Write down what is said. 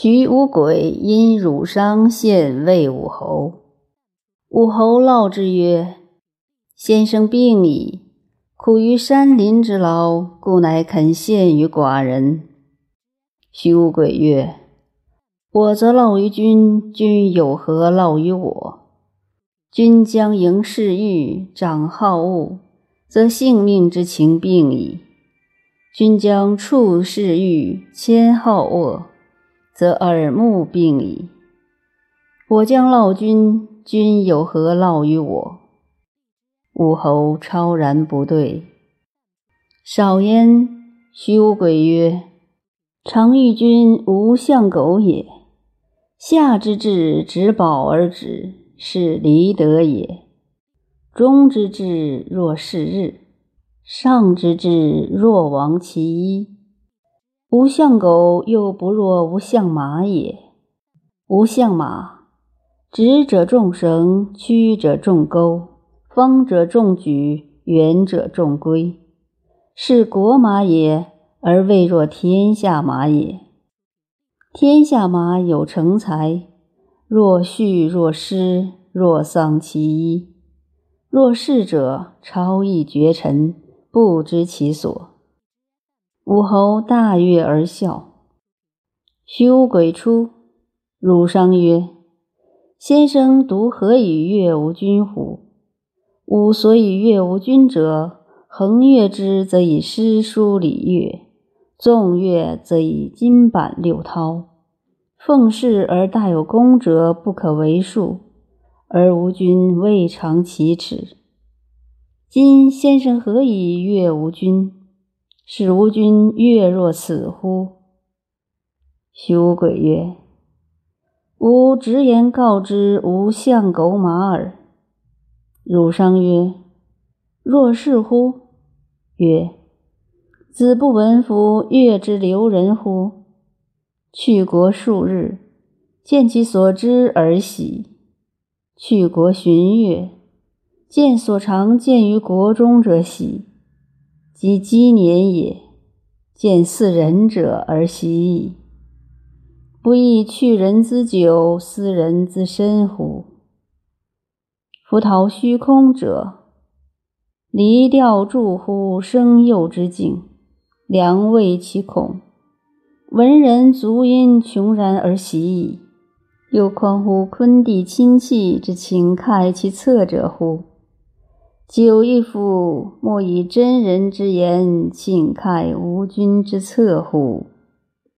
徐无鬼因汝伤献魏武侯，武侯劳之曰：“先生病矣，苦于山林之劳，故乃肯献于寡人。”徐无鬼曰：“我则劳于君，君有何劳于我？君将迎世欲，长好恶，则性命之情病矣；君将处世欲，迁好恶。”则耳目病矣。我将烙君，君有何烙于我？武侯超然不对。少焉，徐无鬼曰：“常遇君无相狗也。下之至，执宝而止，是离德也；中之至，若是日；上之至，若亡其一。”无相狗，又不若无相马也。无相马，直者重绳，曲者重钩，方者重举，圆者重规。是国马也，而未若天下马也。天下马有成才，若畜若失，若丧其一。若逝者，超逸绝尘，不知其所。武侯大悦而笑。徐无鬼出，汝商曰：“先生独何以悦吾君乎？吾所以悦吾君者，横悦之则以诗书礼乐，纵悦则以金板六韬。奉事而大有功者不可为数，而吾君未尝其耻。今先生何以悦吾君？”使吾君悦若此乎？徐无鬼曰：“吾直言告之，吾相狗马耳。”汝商曰：“若是乎？”曰：“子不闻夫悦之流人乎？去国数日，见其所知而喜；去国寻月，见所常见于国中者喜。”及积年也，见似人者而喜矣。不亦去人之久，思人之深乎？夫陶虚空者，离调助乎生幼之境，良畏其恐。闻人足因穷然而喜矣，又况乎昆地亲戚之情慨其侧者乎？久一夫莫以真人之言，请开吾君之策乎？